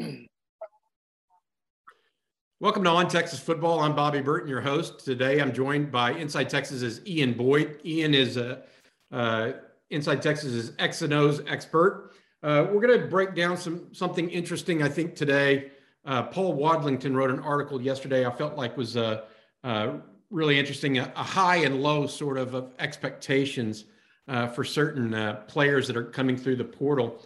Welcome to On Texas Football. I'm Bobby Burton, your host. Today I'm joined by Inside Texas's Ian Boyd. Ian is a uh, Inside Texas's X and O's expert. Uh, we're going to break down some something interesting. I think today, uh, Paul Wadlington wrote an article yesterday. I felt like was uh, uh, really interesting. A, a, high and low sort of, of expectations uh, for certain players that are coming through the portal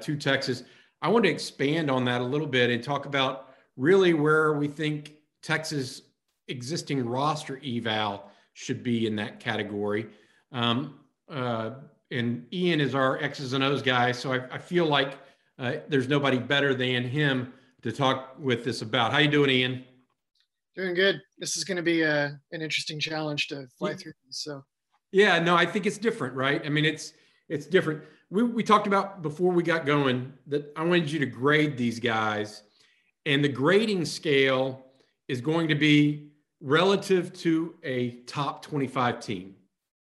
to Texas. I want to expand on that a little bit and talk about really where we think Texas existing roster eval should be in that category. Um, uh, and Ian is our X's and O's guy, so I, I feel like uh, there's nobody better than him to talk with this about. How you doing, Ian? Doing good. This is going to be a, uh, an interesting challenge to fly yeah. through. So, yeah, no, I think it's different, right? I mean, it's it's different. We we talked about before we got going that I wanted you to grade these guys, and the grading scale is going to be relative to a top 25 team,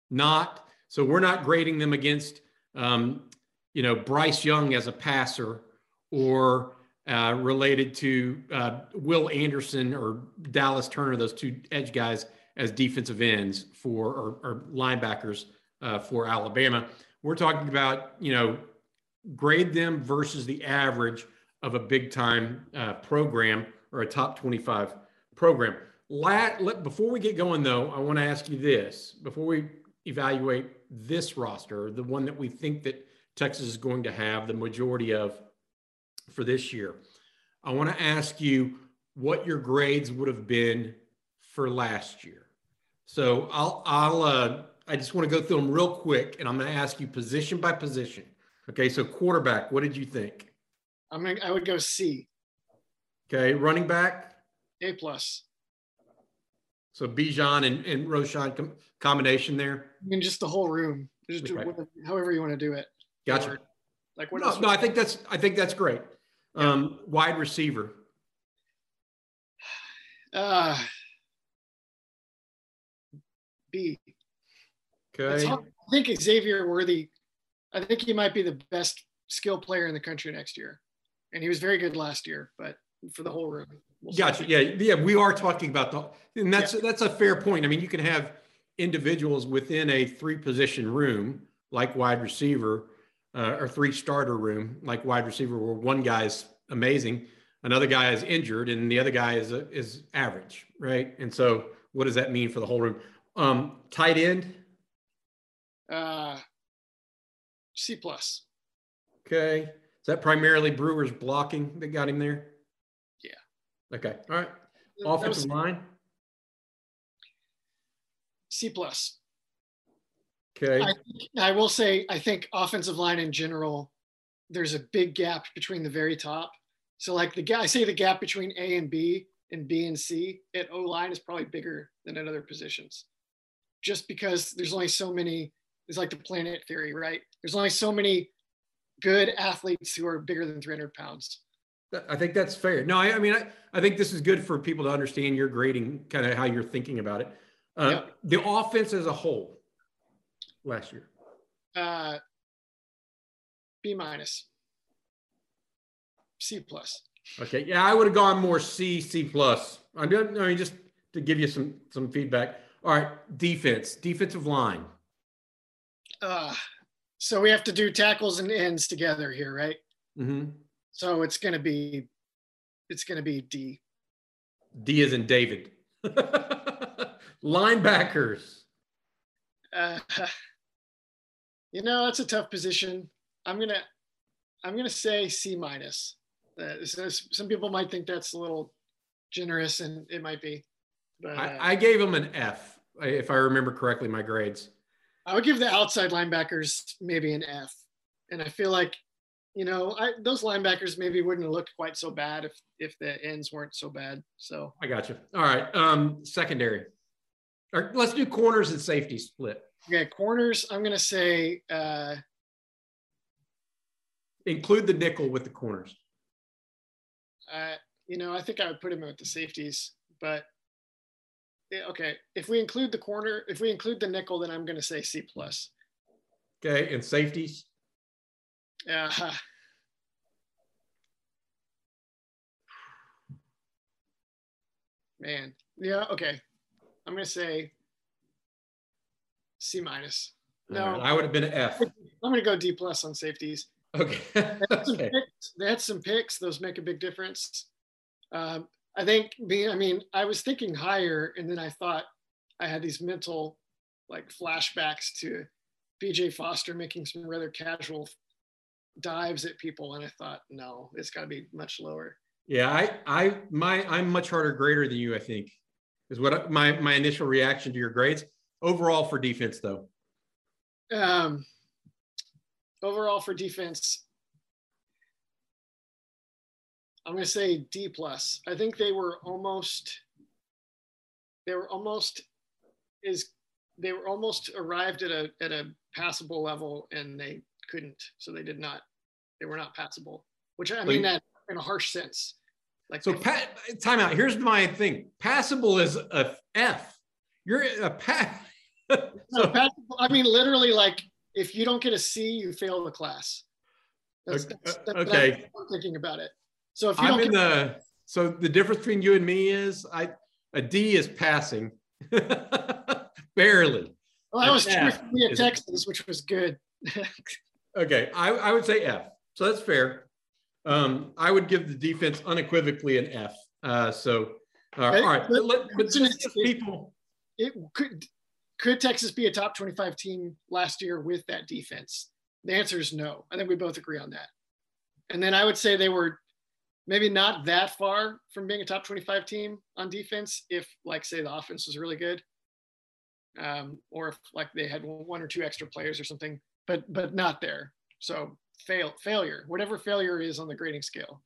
not so we're not grading them against, um, you know, Bryce Young as a passer or uh, related to uh, Will Anderson or Dallas Turner, those two edge guys as defensive ends for or, or linebackers uh, for Alabama. We're talking about, you know, grade them versus the average of a big time uh, program or a top 25 program. Lat, let, before we get going, though, I want to ask you this before we evaluate this roster, the one that we think that Texas is going to have the majority of for this year. I want to ask you what your grades would have been for last year. So I'll I'll uh, I just want to go through them real quick, and I'm going to ask you position by position. Okay, so quarterback, what did you think? I mean, I would go C. Okay, running back. A plus. So Bijan and, and Roschon com- combination there. I mean, just the whole room. Just do whatever, however you want to do it. Gotcha. Or, like what no? No, I think that's I think that's great. Yeah. Um, wide receiver. Uh, B. Okay. I think Xavier Worthy. I think he might be the best skill player in the country next year, and he was very good last year. But for the whole room. We'll gotcha. Yeah, yeah. We are talking about the, and that's yeah. that's a fair point. I mean, you can have individuals within a three position room like wide receiver uh, or three starter room like wide receiver where one guy is amazing another guy is injured and the other guy is uh, is average right and so what does that mean for the whole room um tight end uh c plus okay is that primarily brewers blocking that got him there yeah okay all right offensive was, line C plus. Okay. I, I will say I think offensive line in general, there's a big gap between the very top. So like the gap I say the gap between A and B and B and C at O line is probably bigger than at other positions, just because there's only so many. It's like the planet theory, right? There's only so many good athletes who are bigger than 300 pounds. I think that's fair. No, I, I mean, I, I think this is good for people to understand your grading, kind of how you're thinking about it. Uh, yep. The offense as a whole last year. Uh, B minus. C plus. Okay. Yeah, I would have gone more C, C plus. I'm doing, I mean, just to give you some some feedback. All right, defense, defensive line. Uh, so we have to do tackles and ends together here, right? Mm-hmm. So it's gonna be, it's gonna be D. D is in David. Linebackers. Uh, you know, that's a tough position. I'm gonna, I'm gonna say C minus. Uh, some people might think that's a little generous, and it might be. But, uh, I, I gave him an F, if I remember correctly, my grades. I would give the outside linebackers maybe an F, and I feel like you know, I, those linebackers maybe wouldn't have looked quite so bad if if the ends weren't so bad. So I got you. All right, um, secondary. Or let's do corners and safety split. Okay, corners. I'm gonna say uh, include the nickel with the corners. Uh, you know, I think I would put him with the safeties, but okay. If we include the corner, if we include the nickel, then I'm gonna say C plus. Okay, and safeties. Yeah. Uh, man, yeah. Okay, I'm gonna say C minus. No, right. I would have been an F. I'm gonna go D plus on safeties. Okay. okay. They had some picks; those make a big difference. Um, I think being, I mean, I was thinking higher, and then I thought I had these mental like flashbacks to BJ Foster making some rather casual dives at people, and I thought, no, it's got to be much lower. Yeah, I, I, my, I'm much harder grader than you. I think is what my my initial reaction to your grades. Overall for defense, though. Um, overall for defense, I'm going to say D plus. I think they were almost, they were almost is they were almost arrived at a at a passable level and they couldn't, so they did not, they were not passable. Which I mean that in a harsh sense. Like so, pa- time out. Here's my thing. Passable is a F. You're a pass. so, passable, I mean, literally, like if you don't get a C, you fail the class. That's, that's, that's okay. I'm thinking about it. So if you I'm don't in the so the difference between you and me is I a D is passing, barely. Well, that was me at Texas, which was good. okay, I, I would say F. So that's fair. Um, I would give the defense unequivocally an F. Uh, so uh, all right, but, but, but just people. It could could Texas be a top 25 team last year with that defense? The answer is no. I think we both agree on that. And then I would say they were maybe not that far from being a top 25 team on defense if, like, say, the offense was really good, um, or if like they had one or two extra players or something, but but not there. So fail failure, whatever failure is on the grading scale.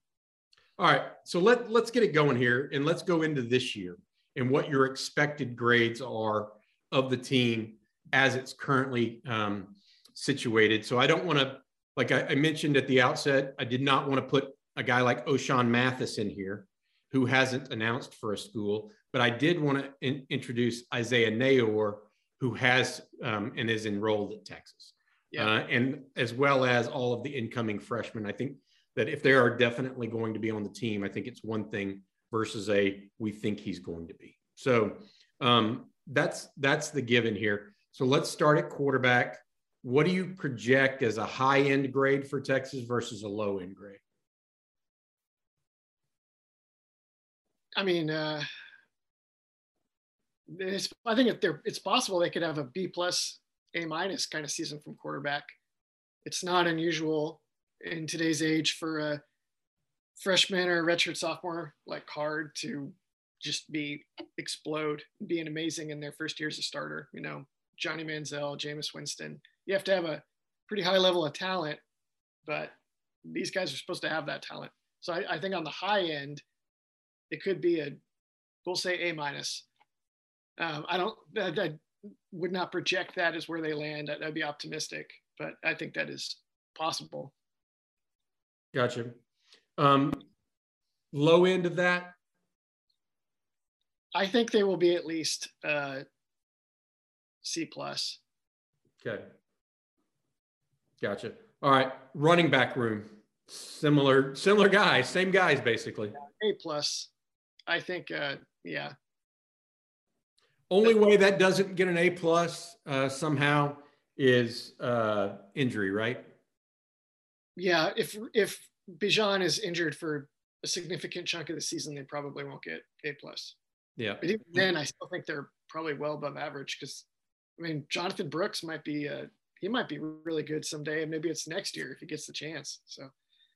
All right, so let let's get it going here, and let's go into this year and what your expected grades are of the team as it's currently um, situated. So I don't want to, like I, I, mentioned at the outset, I did not want to put a guy like Ochaun Mathis in here who hasn't announced for a school, but I did want to in, introduce Isaiah Neyor, who has um, and is enrolled at Texas. Yeah. Uh, and as well as all of the incoming freshmen. I think that if they are definitely going to be on the team, I think it's one thing versus a we think he's going to be. So um, that's that's the given here. So let's start at quarterback. What do you project as a high end grade for Texas versus a low end grade? I mean, uh, it's, I think if they're, it's possible they could have a B plus, A minus kind of season from quarterback. It's not unusual in today's age for a freshman or redshirt sophomore like Card to just be explode, being amazing in their first year as a starter. You know, Johnny Manziel, Jameis Winston. You have to have a pretty high level of talent, but these guys are supposed to have that talent. So I, I think on the high end, it could be a, we'll say A minus. Um, I don't, I, I, would not project that as where they land. I'd, I'd be optimistic, but I think that is possible. Gotcha. Um, low end of that, I think they will be at least uh, C plus. Okay. Gotcha. All right. Running back room. Similar, similar guys, same guys basically. A plus. I think, uh, yeah. Only way that doesn't get an A plus uh, somehow is uh, injury, right? Yeah. If if Bijan is injured for a significant chunk of the season, they probably won't get A plus. Yeah. But even then, I still think they're probably well above average because, I mean, Jonathan Brooks might be, uh, he might be really good someday. And maybe it's next year if he gets the chance. So,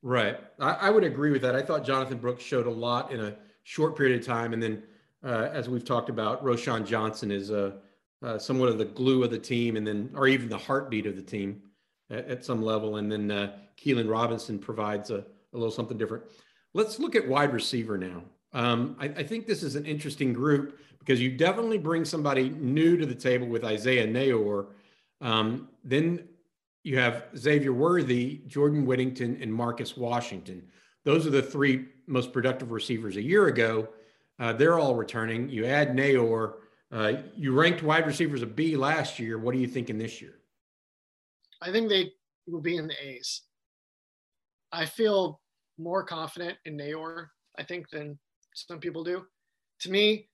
right. I, I would agree with that. I thought Jonathan Brooks showed a lot in a short period of time. And then, uh, as we've talked about, Roschon Johnson is uh, uh, somewhat of the glue of the team and then, or even the heartbeat of the team. at, at some level, and then uh, Keilan Robinson provides a, a little something different. Let's look at wide receiver now. Um, I, I, think this is an interesting group because you definitely bring somebody new to the table with Isaiah Neyor. Um, then you have Xavier Worthy, Jordan Whittington, and Marcus Washington. Those are the three most productive receivers a year ago. Uh, they're all returning. You add Neyor. Uh, you ranked wide receivers a B last year. What are you thinking this year? I think they will be in the A's. I feel more confident in Neyor, I think, than some people do. To me,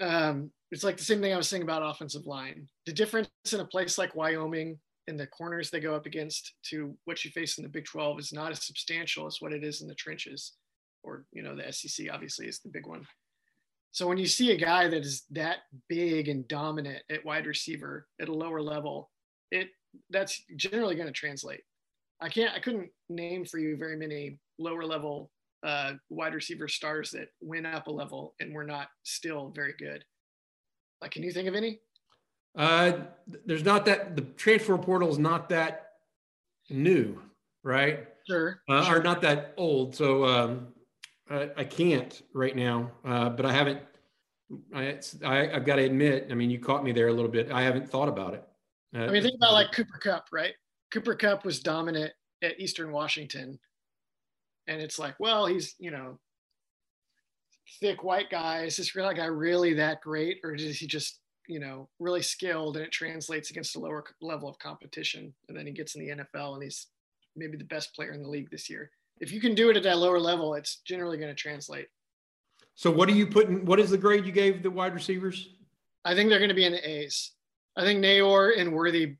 um, it's like the same thing I was saying about offensive line. The difference in a place like Wyoming and the corners they go up against to what you face in the Big 12 is not as substantial as what it is in the trenches, or you know the SEC obviously is the big one. So when you see a guy that is that big and dominant at wide receiver at a lower level, it that's generally going to translate. I can't I couldn't name for you very many lower level uh, wide receiver stars that went up a level and were not still very good. Like, can you think of any? Uh, there's not that the transfer portal is not that new, right? Sure. Uh, sure. Or not that old. So um, I, I can't right now, uh, but I haven't. I, I have got to admit. I mean, you caught me there a little bit. I haven't thought about it. Uh, I mean, think about like Cooper Kupp, right? Cooper Kupp was dominant at Eastern Washington, and it's like, well, he's you know thick white guy. Is this guy really that great, or is he just you know, really skilled and it translates against a lower level of competition. And then he gets in the NFL and he's maybe the best player in the league this year. If you can do it at that lower level, it's generally going to translate. So what are you putting? What is the grade you gave the wide receivers? I think they're going to be in the A's. I think Neyor and Worthy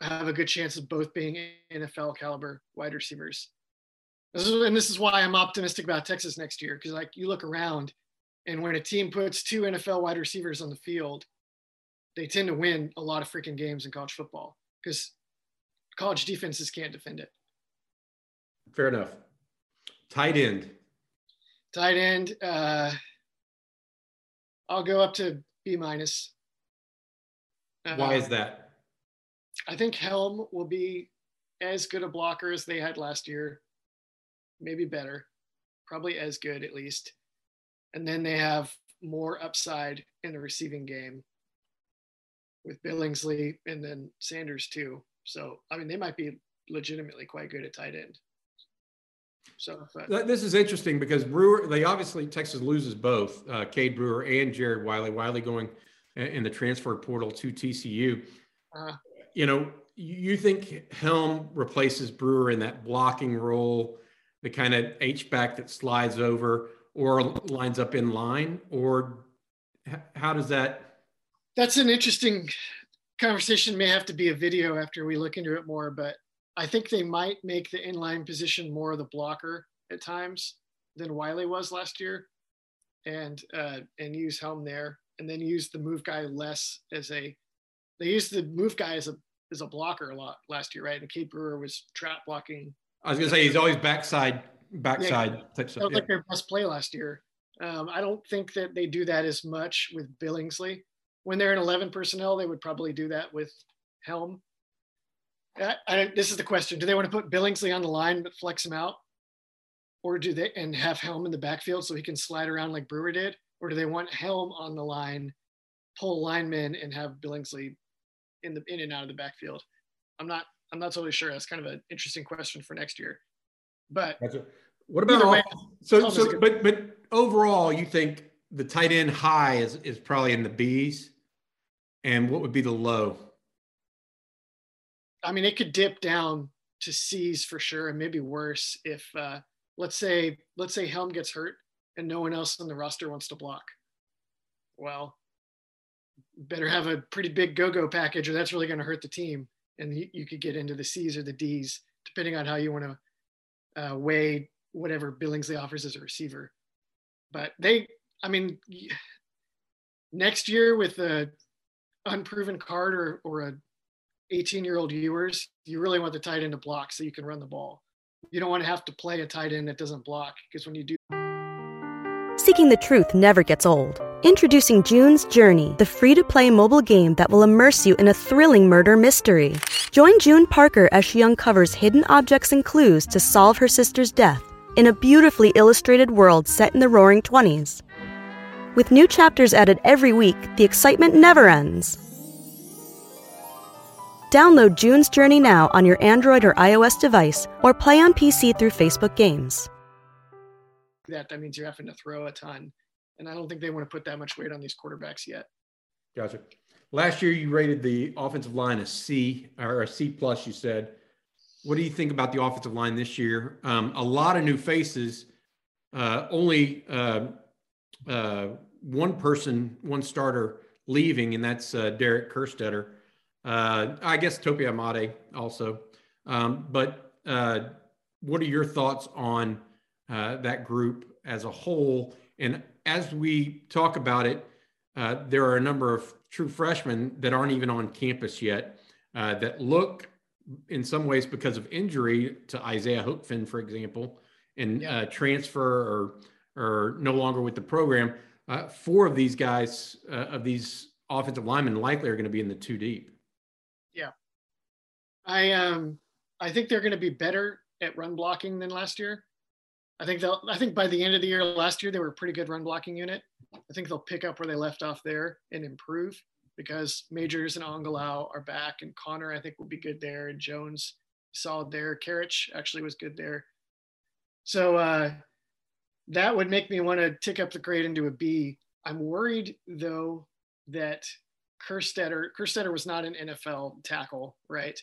have a good chance of both being NFL caliber wide receivers. This is, and this is why I'm optimistic about Texas next year because like you look around and when a team puts two NFL wide receivers on the field, they tend to win a lot of freaking games in college football because college defenses can't defend it. Fair enough. Tight end. Tight end. Uh, I'll go up to B minus. Uh, Why is that? I think Helm will be as good a blocker as they had last year, maybe better, probably as good at least and then they have more upside in the receiving game with Billingsley and then Sanders too. So I mean, they might be legitimately quite good at tight end. So uh, this is interesting because Brewer, they obviously Texas loses both uh, Cade Brewer and Jared Wiley. Wiley going in the transfer portal to TCU. Uh, you know, you think Helm replaces Brewer in that blocking role, the kind of H back that slides over or lines up in line or how does that that's an interesting conversation may have to be a video after we look into it more but i think they might make the inline position more of the blocker at times than wiley was last year and uh, and use helm there and then use the move guy less as a they used the move guy as a as a blocker a lot last year right and Cade Brewer was trap blocking i was going to say he's always backside backside yeah, type stuff. That was yeah. like their best play last year. Um, I don't think that they do that as much with Billingsley. When they're in 11 personnel, they would probably do that with Helm. I, I, this is the question: Do they want to put Billingsley on the line but flex him out, or do they and have Helm in the backfield so he can slide around like Brewer did, or do they want Helm on the line, pull linemen, and have Billingsley in the in and out of the backfield? I'm not I'm not totally sure. That's kind of an interesting question for next year. But what about all, way, so so but but overall you think the tight end high is is probably in the B's and what would be the low? I mean it could dip down to C's for sure and maybe worse if uh let's say let's say Helm gets hurt and no one else on the roster wants to block. Well, better have a pretty big go-go package or that's really going to hurt the team and you, you could get into the C's or the D's depending on how you want to uh, weigh whatever Billingsley offers as a receiver. But they, I mean, next year with a unproven card or, or a 18 year old Ewers, you really want the tight end to block so you can run the ball. You don't want to have to play a tight end that doesn't block because when you do. Seeking the truth never gets old. Introducing June's Journey, the free to play mobile game that will immerse you in a thrilling murder mystery. Join June Parker as she uncovers hidden objects and clues to solve her sister's death in a beautifully illustrated world set in the roaring 20s. With new chapters added every week, the excitement never ends. Download June's Journey now on your Android or iOS device or play on PC through Facebook Games. That that means you're having to throw a ton, and I don't think they want to put that much weight on these quarterbacks yet. Gotcha. Last year, you rated the offensive line a C or a C plus. You said. What do you think about the offensive line this year? Um, a lot of new faces. Uh, only uh, uh, one person, one starter leaving, and that's uh, Derek Kerstetter. Uh, I guess Tope Imade also. Um, but uh, what are your thoughts on uh, that group as a whole? And as we talk about it, uh, there are a number of true freshmen that aren't even on campus yet uh, that look, in some ways, because of injury to Isaiah Hookfin, for example, and uh, transfer or or no longer with the program. Uh, four of these guys, uh, of these offensive linemen, likely are going to be in the two deep. I um I think they're going to be better at run blocking than last year. I think they'll. I think by the end of the year last year they were a pretty good run blocking unit. I think they'll pick up where they left off there and improve because Majors and Angilau are back and Conner I think will be good there and Jones solid there. Karic actually was good there. So uh, that would make me want to tick up the grade into a B. I'm worried though that Kerstetter Kerstetter was not an NFL tackle, right?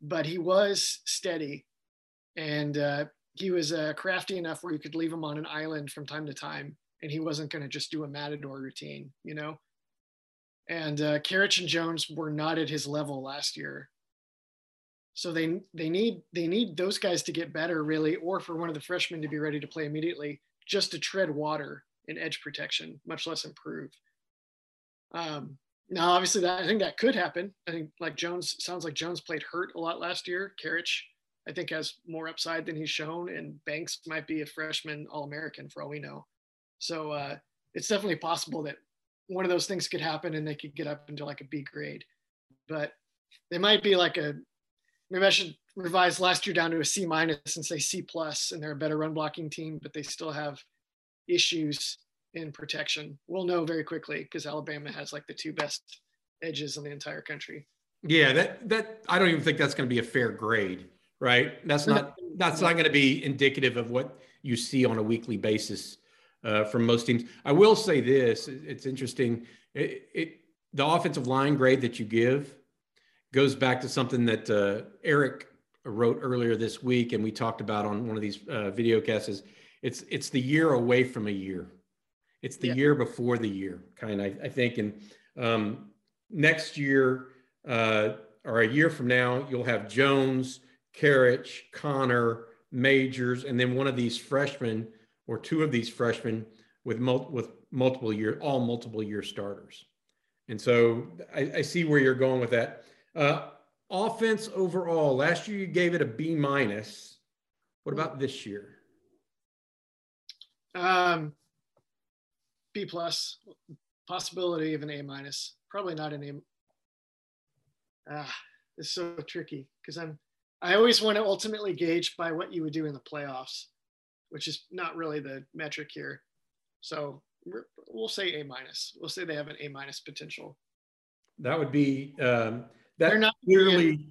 But he was steady, and uh, he was uh, crafty enough where you could leave him on an island from time to time, and he wasn't going to just do a matador routine, you know. And uh, and Jones were not at his level last year, so they they need they need those guys to get better, really, or for one of the freshmen to be ready to play immediately, just to tread water in edge protection, much less improve. Um, now, obviously, that I think that could happen. I think like Jones sounds like Jones played hurt a lot last year. Karic, I think, has more upside than he's shown, and Banks might be a freshman All American for all we know. So uh, it's definitely possible that one of those things could happen, and they could get up into like a B grade. But they might be like a maybe I should revise last year down to a C minus and say C plus, and they're a better run blocking team, but they still have issues in protection. We'll know very quickly because Alabama has like the two best edges in the entire country. Yeah, that that I don't even think that's going to be a fair grade, right? That's not that's not going to be indicative of what you see on a weekly basis uh, from most teams. I will say this: it's interesting. It, it the offensive line grade that you give goes back to something that uh, Eric wrote earlier this week, and we talked about on one of these uh, video casts. Is it's it's the year away from a year. It's the Yeah. year before the year, kind of. I, I think, and um, next year uh, or a year from now, you'll have Jones, Karic, Conner, Majors, and then one of these freshmen or two of these freshmen with mul- with multiple year, all multiple year starters. And so I, I see where you're going with that. Uh, offense overall, last year you gave it a B minus. What about this year? Um, B plus, possibility of an A minus. Probably not an A. Ah, it's so tricky because I'm. I always want to ultimately gauge by what you would do in the playoffs, which is not really the metric here. So we'll say A minus. We'll say they have an A minus potential. That would be um, that They're not- clearly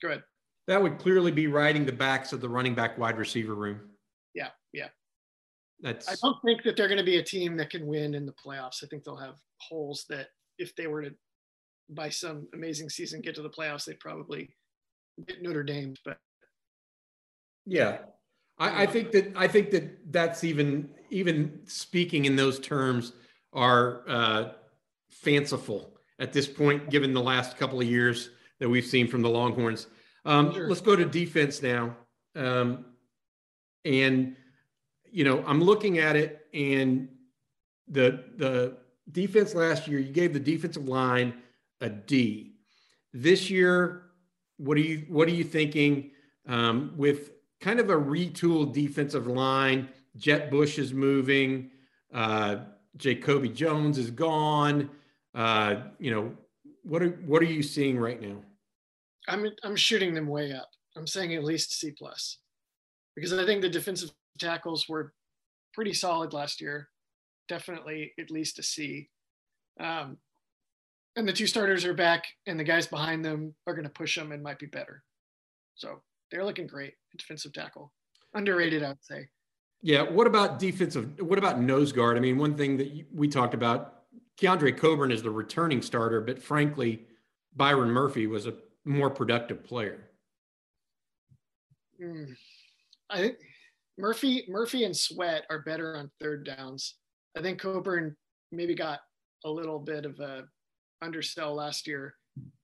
Go ahead. that would clearly be riding the backs of the running back wide receiver room. That's I don't think that they're going to be a team that can win in the playoffs. I think they'll have holes that if they were to, by some amazing season, get to the playoffs, they'd probably get Notre Dame. But Yeah, I, I think that I think that that's even even speaking in those terms are uh, fanciful at this point, given the last couple of years that we've seen from the Longhorns. Um, Sure. Let's go to defense now, um, and you know I'm looking at it, and the the defense last year you gave the defensive line a D. This year, what are you what are you thinking um, with kind of a retooled defensive line? Jett Bush is moving. Uh, Jacoby Jones is gone. Uh, you know, what are what are you seeing right now? I'm I'm shooting them way up. I'm saying at least C plus, because I think the defensive tackles were pretty solid last year. Definitely at least a C. Um, and the two starters are back, and the guys behind them are going to push them and might be better. So they're looking great defensive tackle. Underrated, I would say. Yeah. What about defensive? What about nose guard? I mean, one thing that we talked about, Keondre Coburn is the returning starter, but frankly, Byron Murphy was a more productive player. Mm. I think Murphy, Murphy and Sweat are better on third downs. I think Coburn maybe got a little bit of a undersell last year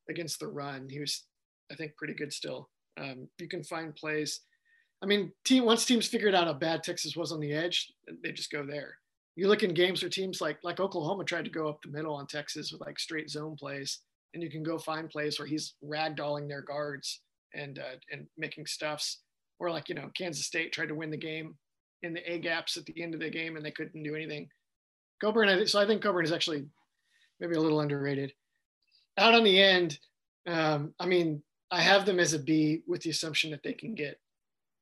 against the run. He was, I think, pretty good still. Um, you can find plays. I mean, team once teams figured out how bad Texas was on the edge, they just go there. You look in games where teams like like Oklahoma tried to go up the middle on Texas with like straight zone plays, and you can go find plays where he's ragdolling their guards and uh, and making stuffs. Or like you know, Kansas State tried to win the game in the A gaps at the end of the game, and they couldn't do anything. Coburn, so I think Coburn is actually maybe a little underrated. Out on the end, um, I mean, I have them as a B with the assumption that they can get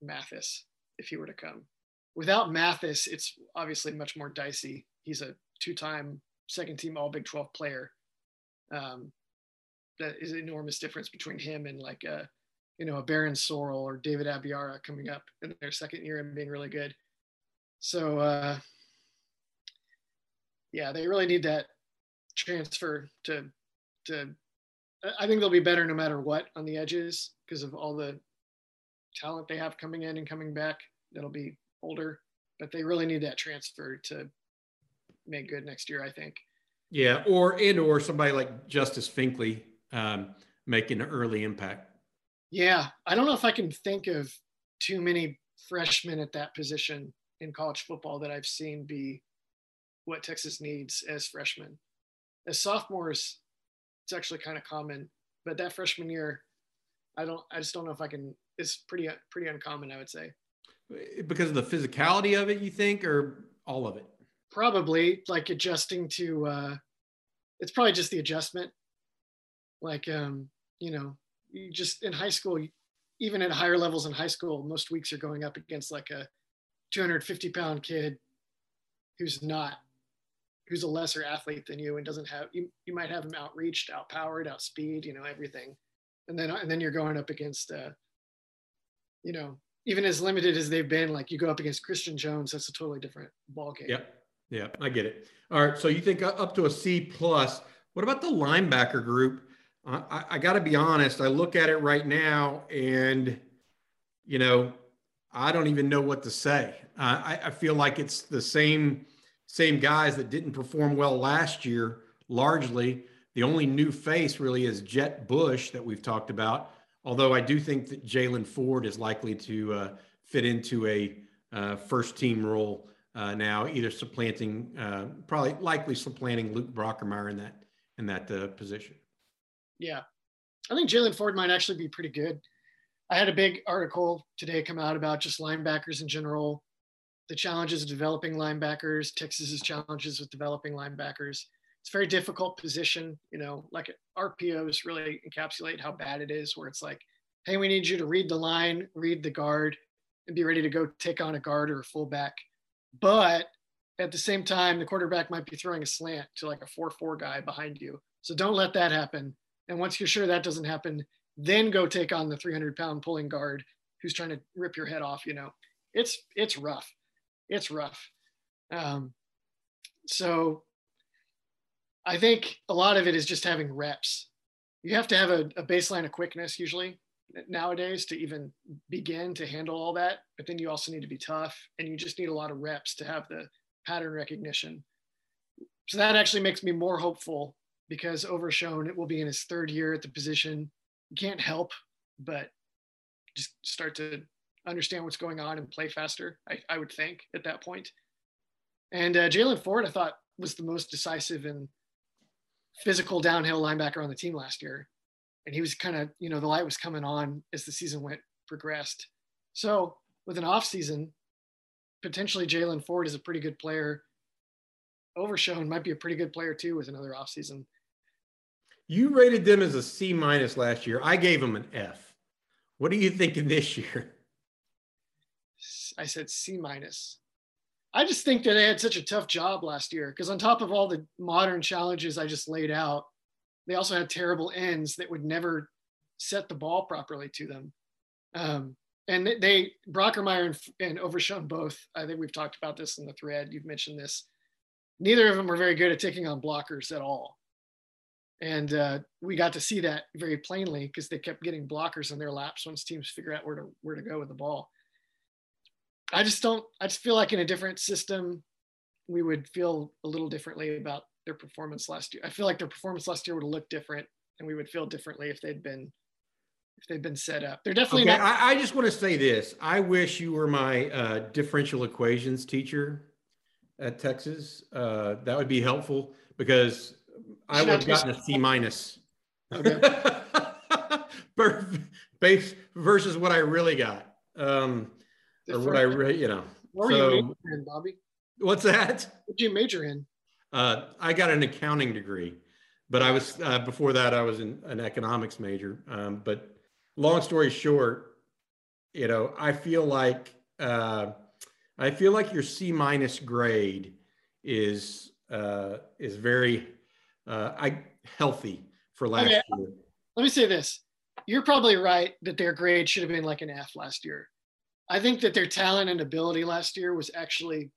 Mathis if he were to come. Without Mathis, it's obviously much more dicey. He's a two-time second-team All Big 12 player. Um, that is an enormous difference between him and like a, you know, a Barryn Sorrell or David Abiara coming up in their second year and being really good. So, uh, yeah, they really need that transfer to to I think they'll be better no matter what on the edges because of all the talent they have coming in and coming back that'll be older. But they really need that transfer to make good next year, I think. Yeah, or and or somebody like Justice Finkley um, making an early impact. Yeah, I don't know if I can think of too many freshmen at that position in college football that I've seen be what Texas needs as freshmen. As sophomores, it's actually kind of common. But that freshman year, I don't. I just don't know if I can. It's pretty pretty uncommon, I would say. Because of the physicality of it, you think, or all of it? Probably like adjusting to. uh It's probably just the adjustment. Like, um, you know, you just in high school, even at higher levels in high school, most weeks you're going up against like a 250 pound kid who's not who's a lesser athlete than you and doesn't have you, you might have him outreached outpowered outspeed you know everything. And then and then you're going up against uh you know even as limited as they've been like you go up against christian jones that's a totally different ball game yep. Yeah i get it. All right. So you think up to a c plus what about the linebacker group i, I got to be honest i look at it right now and you know i don't even know what to say uh, I, I feel like it's the same same guys that didn't perform well last year, largely. The only new face really is Jett Bush that we've talked about. Although I do think that Jaylan Ford is likely to uh, fit into a uh, first team role uh, now, either supplanting, uh, probably likely supplanting Luke Brockermeyer in that in that uh, position. Yeah, I think Jaylan Ford might actually be pretty good. I had a big article today come out about just linebackers in general the challenges of developing linebackers, Texas's challenges with developing linebackers. It's a very difficult position, you know, like RPOs really encapsulate how bad it is, where it's like, hey, we need you to read the line, read the guard, and be ready to go take on a guard or a fullback. But at the same time, the quarterback might be throwing a slant to like a 4 4 guy behind you. So don't let that happen. And once you're sure that doesn't happen, then go take on the 300 pound pulling guard who's trying to rip your head off. You know, it's it's rough it's rough. Um, so I think a lot of it is just having reps. You have to have a, a, baseline of quickness usually nowadays to even begin to handle all that. But then you also need to be tough and you just need a lot of reps to have the pattern recognition. So that actually makes me more hopeful because Overshown it will be in his third year at the position. You can't help but just start to understand what's going on and play faster. I, I would think at that point. And uh, Jaylan Ford, I thought, was the most decisive and physical downhill linebacker on the team last year. And he was kind of, you know, the light was coming on as the season went progressed. So with an off season, potentially Jaylan Ford is a pretty good player Overshown might be a pretty good player too with another offseason. You rated them as a C minus last year. I gave them an F. What are you thinking this year? I said C minus. I just think that they had such a tough job last year because on top of all the modern challenges I just laid out, they also had terrible ends that would never set the ball properly to them. Um, and they, Brockermeyer and, and Overshown both. I think we've talked about this in the thread. You've mentioned this. Neither of them were very good at taking on blockers at all. And uh, we got to see that very plainly because they kept getting blockers in their laps once teams figure out where to where to go with the ball. I just don't. I just feel like in a different system, we would feel a little differently about their performance last year. I feel like their performance last year would have looked different, and we would feel differently if they'd been if they'd been set up. They're definitely okay, not. I, I, just want to say this. I wish you were my uh, differential equations teacher at Texas. Uh, that would be helpful because I would have gotten a C minus. Okay. Base versus what I really got. Um, or what I really, you know. What so, you in, Bobby? What's that? What did you major in? Uh, I got an accounting degree, but I was uh, before that I was in an economics major. Um, but long story short, you know, I feel like uh, I feel like your C minus grade is uh, is very uh, I healthy for last okay. year. Let me say this: you're probably right that their grade should have been like an F last year. I think that their talent and ability last year was actually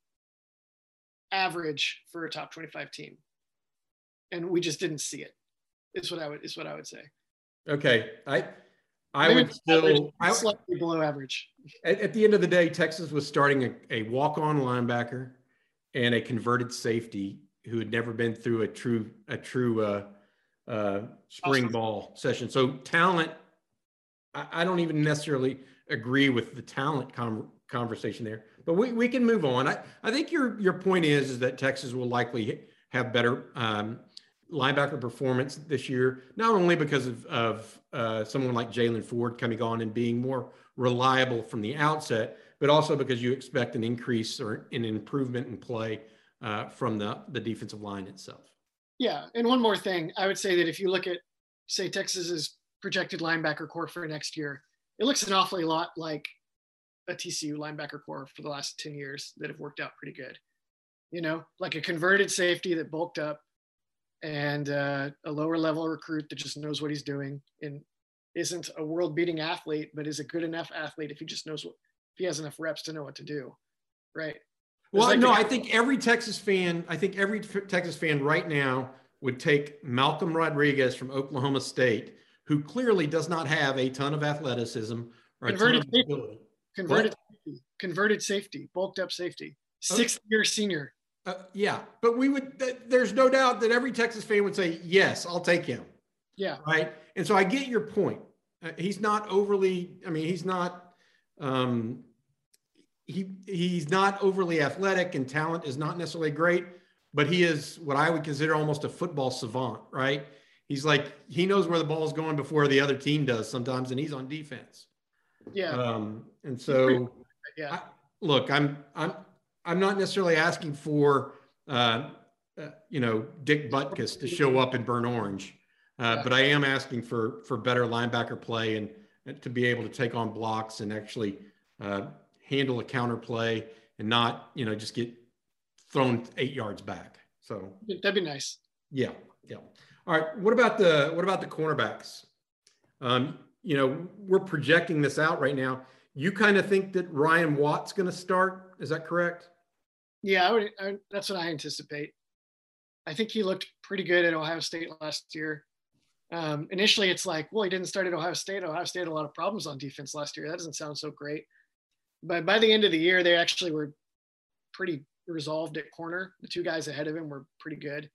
average for a top 25 team. And we just didn't see it. Is what I would is what I would say. Okay. I I Maybe would still I, slightly below average. At, at, the end of the day, Texas was starting a, a walk-on linebacker and a converted safety who had never been through a true a true uh, uh, spring awesome. ball session. So talent, I, I don't even necessarily agree with the talent com- conversation there, but we, we can move on. I, I think your your point is is that Texas will likely have better um, linebacker performance this year, not only because of, of uh, someone like Jaylan Ford coming on and being more reliable from the outset, but also because you expect an increase or an improvement in play uh, from the, the defensive line itself. Yeah. And one more thing, I would say that if you look at, say, Texas's projected linebacker core for next year, it looks an awfully lot like a TCU linebacker core for the last 10 years that have worked out pretty good. You know, like a converted safety that bulked up and uh, a lower level recruit that just knows what he's doing and isn't a world beating athlete, but is a good enough athlete if he just knows what, if he has enough reps to know what to do. Right. Well, like no, the- I think every Texas fan, I think every Texas fan right now would take Malcolm Rodriguez from Oklahoma State who clearly does not have a ton of athleticism or converted a ton of ability. Converted safety, converted safety, bulked up safety, sixth okay. year senior. Uh, yeah, but we would. Th- there's no doubt that every Texas fan would say, "Yes, I'll take him." Yeah. Right. And so I get your point. Uh, he's not overly. I mean, he's not. Um, he he's not overly athletic, and talent is not necessarily great, but he is what I would consider almost a football savant. Right he's like he knows where the ball is going before the other team does sometimes, and he's on defense. Yeah. Um, and so, yeah. I, look, I'm I'm I'm not necessarily asking for uh, uh, you know Dick Butkus to show up and burn orange, uh, yeah. but I am asking for for better linebacker play and, and to be able to take on blocks and actually uh, handle a counter play and not you know just get thrown eight yards back. So that'd be nice. Yeah, yeah. All right. What about the what about the cornerbacks? Um, you know, we're projecting this out right now. You kind of think that Ryan Watt's going to start? Is that correct? Yeah, I would. I, that's what I anticipate. I think he looked pretty good at Ohio State last year. Um, initially, it's like, well, he didn't start at Ohio State. Ohio State had a lot of problems on defense last year. That doesn't sound so great. But by the end of the year, they actually were pretty resolved at corner. The two guys ahead of him were pretty good.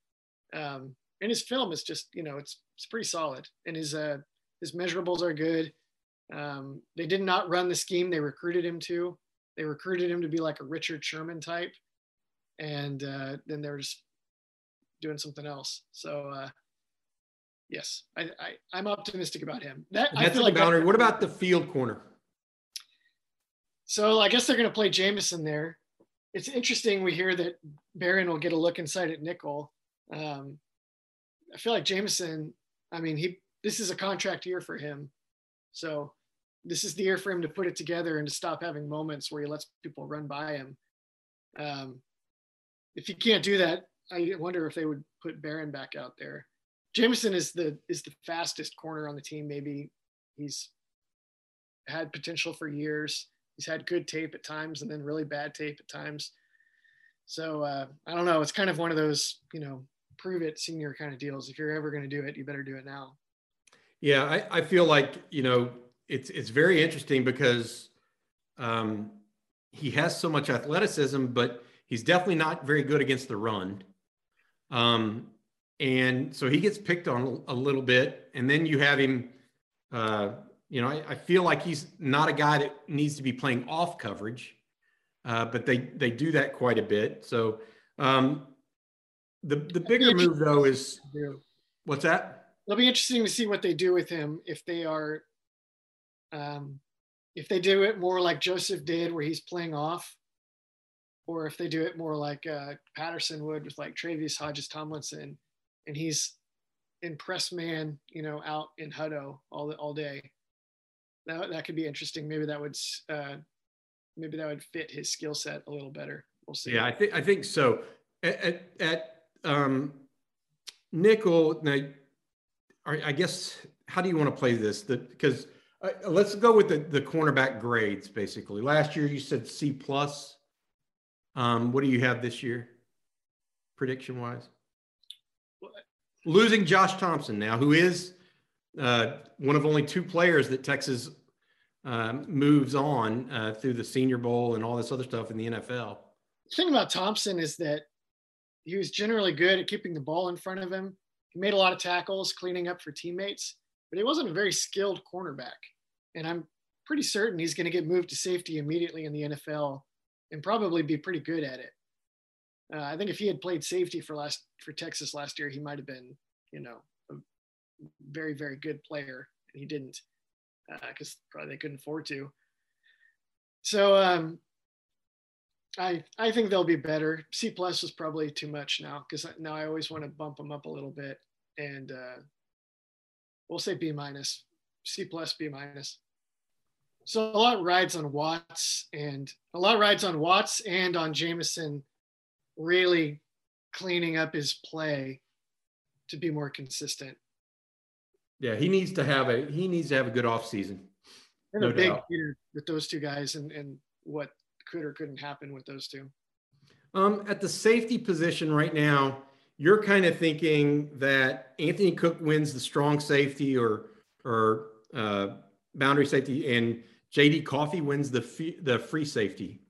Um, and his film is just you know it's it's pretty solid and his uh his measurables are good um, they did not run the scheme they recruited him to they recruited him to be like a richard sherman type and uh, then they're just doing something else so uh, yes I, I am optimistic about him that that's I feel like boundary. what about the field corner so i guess they're going to play jamison there it's interesting. We hear that Barron will get a look inside at nickel. Um, I feel like Jamison. I mean, he this is a contract year for him, so this is the year for him to put it together and to stop having moments where he lets people run by him. Um, if he can't do that, I wonder if they would put Barron back out there. Jamison is the is the fastest corner on the team. Maybe he's had potential for years. He's had good tape at times and then really bad tape at times. So uh, I don't know. It's kind of one of those, you know, prove it senior kind of deals. If you're ever going to do it, you better do it now. Yeah, I, I feel like you know it's it's very interesting because um, he has so much athleticism, but he's definitely not very good against the run. Um, and so he gets picked on a little bit, and then you have him uh, you know, I, I, feel like he's not a guy that needs to be playing off coverage, uh, but they they do that quite a bit. So um, the the bigger move though is what's that? It'll be interesting to see what they do with him if they are, um, if they do it more like Joseph did, where he's playing off, or if they do it more like uh, Patterson would with like Tre'Vius Hodges Tomlinson, and he's in press man, you know, out in Hutto all all day that, that could be interesting. Maybe that would uh, maybe that would fit his skill set a little better. We'll see. Yeah, I think I think so. At, at, at um, nickel, now, I guess how do you want to play this? Because uh, let's go with the the cornerback grades. Basically, last year you said C plus. Um, what do you have this year, prediction wise? Losing Josh Thompson now, who is uh, one of only two players that Texas um, moves on uh, through the Senior Bowl and all this other stuff in the NFL. The thing about Thompson is that he was generally good at keeping the ball in front of him. He made a lot of tackles, cleaning up for teammates, but he wasn't a very skilled cornerback. And I'm pretty certain he's going to get moved to safety immediately in the NFL and probably be pretty good at it. Uh, I think if he had played safety for last for Texas last year, he might have been, you know, a very very good player. And he didn't because uh, probably they couldn't afford to. So um, I I think they'll be better. C plus is probably too much now because now I always want to bump them up a little bit, and uh, we'll say B minus, C plus, B minus. So a lot rides on Watts and a lot rides on Watts and on Jamison really cleaning up his play to be more consistent. Yeah, he needs to have a he needs to have a good off season. And no a big year with those two guys and, and what could or couldn't happen with those two. Um, at the safety position right now, you're kind of thinking that Anthony Cook wins the strong safety or or uh, boundary safety, and JD Coffey wins the fee, the free safety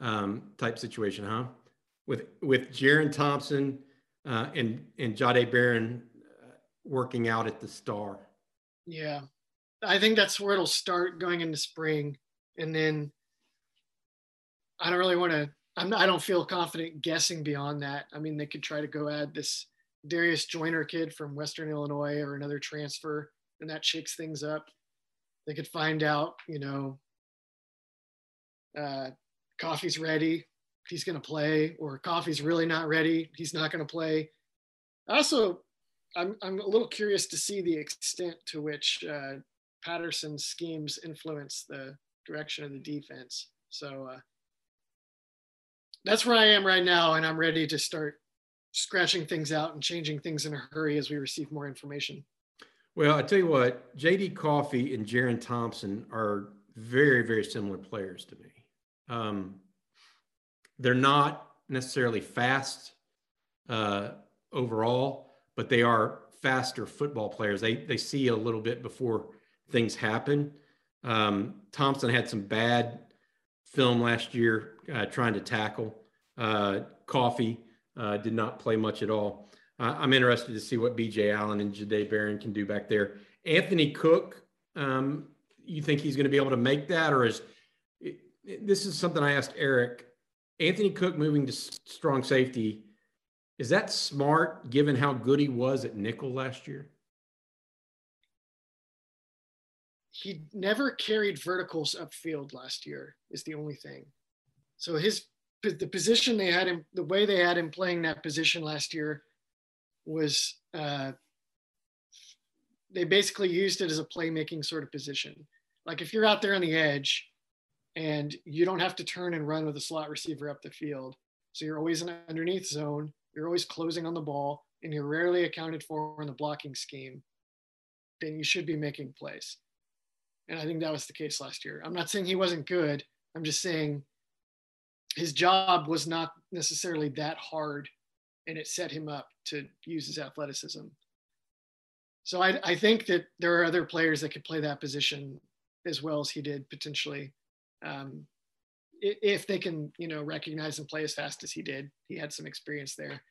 um, type situation, huh? With with Jerrin Thompson uh, and and Jahdae Barron working out at the star. Yeah. I think that's where it'll start going into spring. And then I don't really want to, I'm, I don't feel confident guessing beyond that. I mean, they could try to go add this Darius Joyner kid from Western Illinois or another transfer, and that shakes things up. They could find out, you know, uh, Coffey's ready, he's going to play, or Coffey's really not ready, he's not going to play. Also I'm, I'm a little curious to see the extent to which uh, Patterson's schemes influence the direction of the defense. So uh, that's where I am right now, and I'm ready to start scratching things out and changing things in a hurry as we receive more information. Well, I tell you what, JD Coffey and Jerrin Thompson are very, very similar players to me. Um, they're not necessarily fast uh, overall, but they are faster football players. They they see a little bit before things happen. Um, Thompson had some bad film last year uh, trying to tackle. Uh, Coffey uh, did not play much at all. I'm interested to see what B.J. Allen and Jahdae Barron can do back there. Anthony Cook, um, you think he's going to be able to make that, or is this is something I asked Eric? Anthony Cook moving to strong safety is that smart given how good he was at nickel last year? He never carried verticals upfield last year, is the only thing. So his the position they had him, the way they had him playing that position last year was uh, they basically used it as a playmaking sort of position. Like if you're out there on the edge and you don't have to turn and run with a slot receiver up the field, so you're always in underneath zone, you're always closing on the ball, and you're rarely accounted for in the blocking scheme, then you should be making plays. And I think that was the case last year. I'm not saying he wasn't good. I'm just saying his job was not necessarily that hard and it set him up to use his athleticism. So I, I think that there are other players that could play that position as well as he did potentially. Um, if they can, you know, recognize and play as fast as he did, he had some experience there.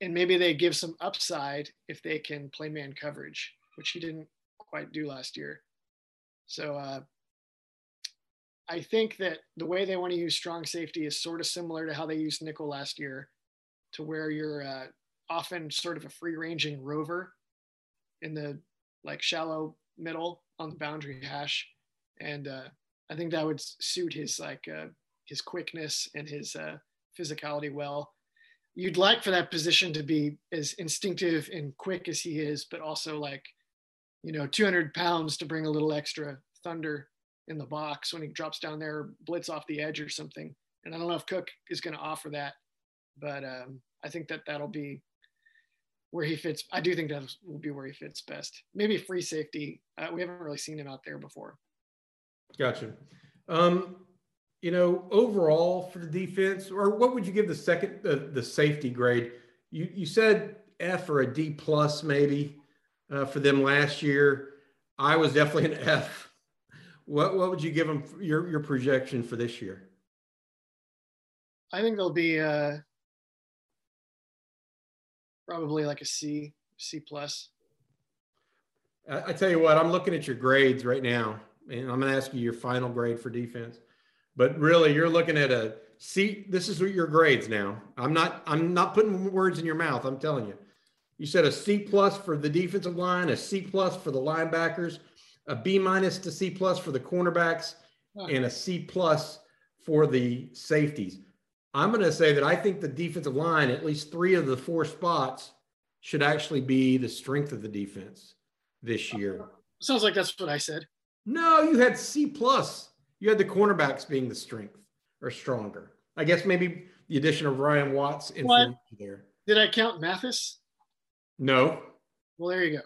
And maybe they give some upside if they can play man coverage, which he didn't quite do last year. So uh, I think that the way they want to use strong safety is sort of similar to how they used nickel last year, to where you're uh, often sort of a free ranging rover in the like shallow middle on the boundary hash, and uh, I think that would suit his like uh, his quickness and his uh, physicality well. You'd like for that position to be as instinctive and quick as he is, but also like you know 200 pounds to bring a little extra thunder in the box when he drops down there blitz off the edge or something. And i don't know if cook is going to offer that but um, i think that that'll be where he fits. I do think that will be where he fits best. Maybe free safety. Uh, we haven't really seen him out there before gotcha um, you know overall for the defense or what would you give the second the, the safety grade you you said f or a d plus maybe uh, for them last year. I was definitely an F. What what would you give them your your projection for this year? I think they'll be uh, probably like a C, C plus. I, I tell you what, I'm looking at your grades right now, and I'm going to ask you your final grade for defense. But really, you're looking at a C. This is what your grades now. I'm not. I'm not putting words in your mouth. I'm telling you. You said a C plus for the defensive line, a C plus for the linebackers, a B minus to C plus for the cornerbacks, and a C plus for the safeties. I'm going to say that I think the defensive line, at least three of the four spots, should actually be the strength of the defense this year. Sounds like that's what I said. No, you had C plus. You had the cornerbacks being the strength or stronger. I guess maybe the addition of Ryan Watts in there. Did I count Mathis? No. Well, there you go.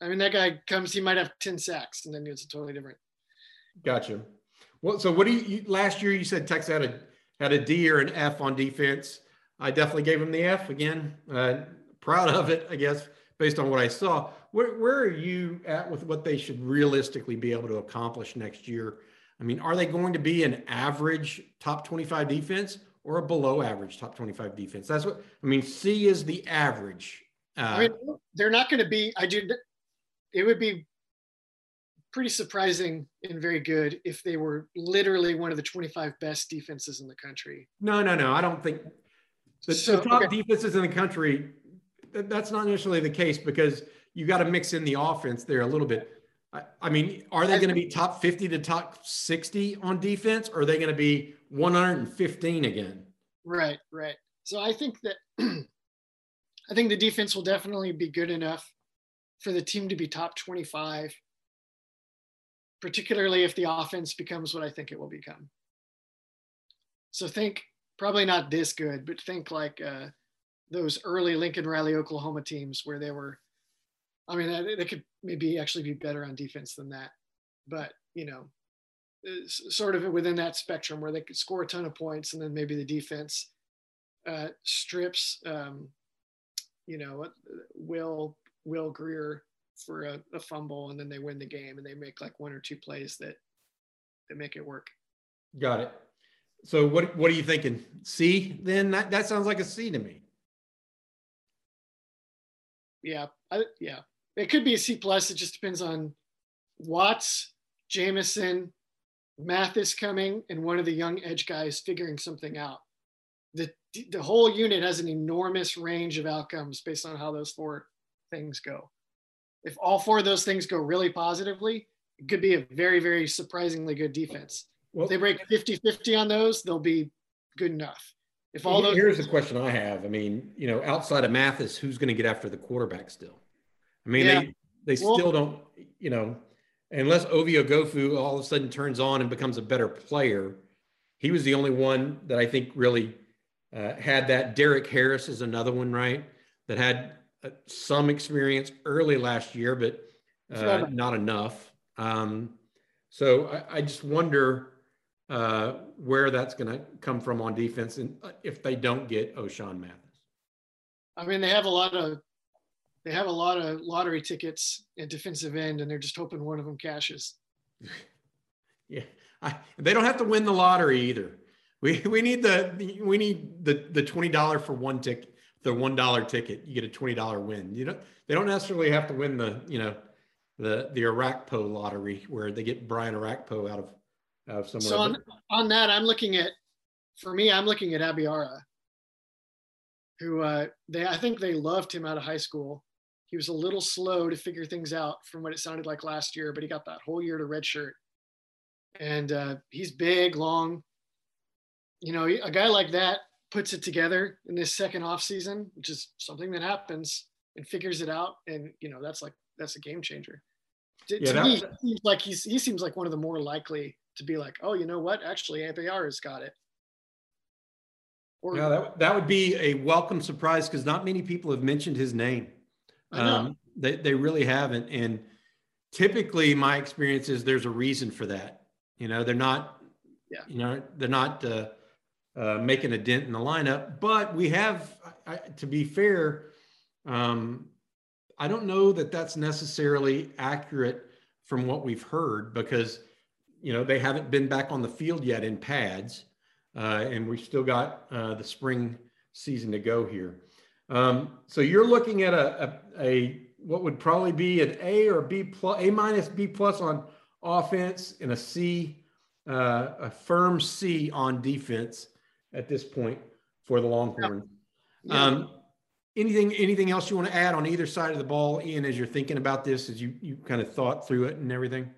I mean, that guy comes, he might have 10 sacks, and then it's a totally different. Gotcha. Well, so what do you, you, last year you said Texas had a had a D or an F on defense. I definitely gave him the F again. Uh, proud of it, I guess, based on what I saw. Where where are you at with what they should realistically be able to accomplish next year? I mean, are they going to be an average top 25 defense or a below average top 25 defense? That's what I mean. C is the average. Uh, I mean, they're not going to be. I do. It would be pretty surprising and very good if they were literally one of the 25 best defenses in the country. No, no, no. I don't think the, so, the top okay. defenses in the country. That's not necessarily the case because you got to mix in the offense there a little bit. I, I mean, are they going to be top 50 to top 60 on defense, or are they going to be 115 again? Right, right. So I think that I think the defense will definitely be good enough for the team to be top 25, particularly if the offense becomes what I think it will become. So think probably not this good, but think like uh, those early Lincoln Riley, Oklahoma teams where they were. I mean, they could maybe actually be better on defense than that, but you know, sort of within that spectrum where they could score a ton of points and then maybe the defense uh, strips um, you know, Will Will Grier for a, a, fumble, and then they win the game, and they make like one or two plays that that make it work. Got it. So what what are you thinking? C? Then that, that sounds like a C to me. Yeah, I, yeah. It could be a C plus. It just depends on Watts, Jamison, Mathis coming, and one of the young edge guys figuring something out the the whole unit has an enormous range of outcomes based on how those four things go. If all four of those things go really positively, it could be a very very surprisingly good defense. Well, if they break 50-50 on those, they'll be good enough. If all those here's the question I have. I mean, you know, outside of Mathis, who's going to get after the quarterback still? I mean, yeah. they they well, still don't, you know, unless Ovie Oghoufo all of a sudden turns on and becomes a better player. He was the only one that I think really uh, had that. Derek Harris is another one, right? That had uh, some experience early last year, but uh, not enough. Um, so I, I, just wonder uh, where that's going to come from on defense, and uh, if they don't get Ochaun Mathis. I mean, they have a lot of they have a lot of lottery tickets at defensive end, and they're just hoping one of them cashes. yeah, I, they don't have to win the lottery either. We we need the we need the the twenty dollar for one ticket, the one dollar ticket. You get a twenty dollar win. You know they don't necessarily have to win the you know the the Orakpo lottery where they get Brian Orakpo out of out of somewhere. So on on that, I'm looking at for me, I'm looking at Abiyara, who uh, they I think they loved him out of high school. He was a little slow to figure things out from what it sounded like last year, but he got that whole year to redshirt. And uh, he's big, long. You know, a guy like that puts it together in this second off season, which is something that happens, and figures it out. And you know, that's like that's a game changer. To, yeah, to me, seems like he's he seems like one of the more likely to be like, oh, you know what? Actually, Abiyara has got it. Or, yeah, that, that would be a welcome surprise because not many people have mentioned his name. Um, they, they really haven't. And typically my experience is there's a reason for that. You know, they're not, yeah. you know, they're not uh, uh, making a dent in the lineup, but we have, I, to be fair, um, I don't know that that's necessarily accurate from what we've heard because, you know, they haven't been back on the field yet in pads. Uh, and we've still got uh, the spring season to go here. Um, so you're looking at a, a, a, what would probably be an A or B plus, A minus B plus on offense and a C, uh, a firm C on defense at this point for the Longhorns. Yeah. Um, anything anything else you want to add on either side of the ball, Ian, as you're thinking about this, as you you kind of thought through it and everything?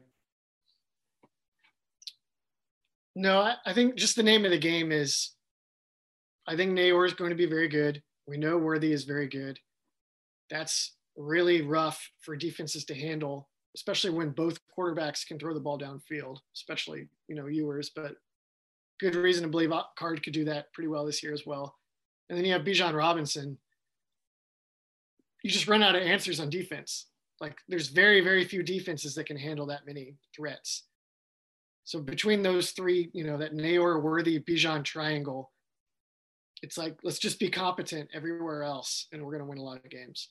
No, I, I think just the name of the game is. I think Neyor is going to be very good. We know Worthy is very good. That's really rough for defenses to handle, especially when both quarterbacks can throw the ball downfield, especially, you know, Ewers, but good reason to believe Card could do that pretty well this year as well. And then you have Bijan Robinson. You just run out of answers on defense. Like there's very, very few defenses that can handle that many threats. So between those three, you know, that Neyor, Worthy, Bijan triangle, it's like let's just be competent everywhere else and we're going to win a lot of games.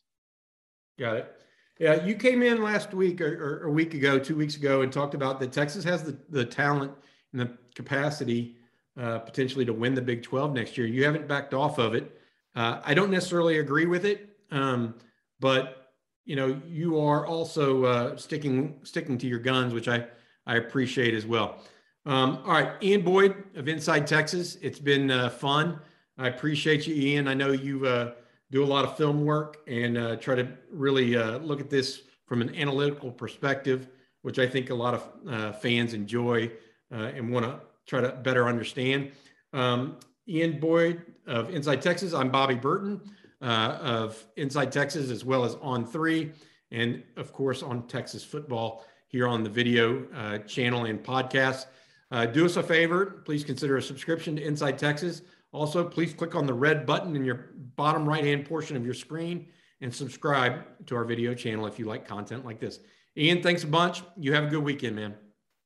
Got it. Yeah you came in last week or, or, a week ago two weeks ago and talked about that texas has the, the talent and the capacity uh, potentially to win the big 12 next year. You haven't backed off of it. Uh, i don't necessarily agree with it um, but you know you are also uh, sticking sticking to your guns which i i appreciate it as well um, all right ian boyd of inside texas it's been uh, fun I appreciate you, Ian. I know you uh, do a lot of film work and uh, try to really uh, look at this from an analytical perspective, which I think a lot of uh, fans enjoy uh, and want to try to better understand. Um, Ian Boyd of Inside Texas. I'm Bobby Burton of Inside Texas, as well as On Three, and of course on Texas football here on the video uh, channel and podcast. Uh, do us a favor, please consider a subscription to Inside Texas also, please click on the red button in your bottom right-hand portion of your screen and subscribe to our video channel if you like content like this. Ian, thanks a bunch. You have a good weekend, man.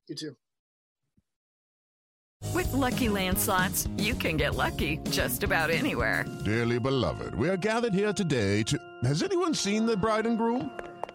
You too. With Lucky Land slots, you can get lucky just about anywhere. Dearly beloved, we are gathered here today to. Has anyone seen the bride and groom?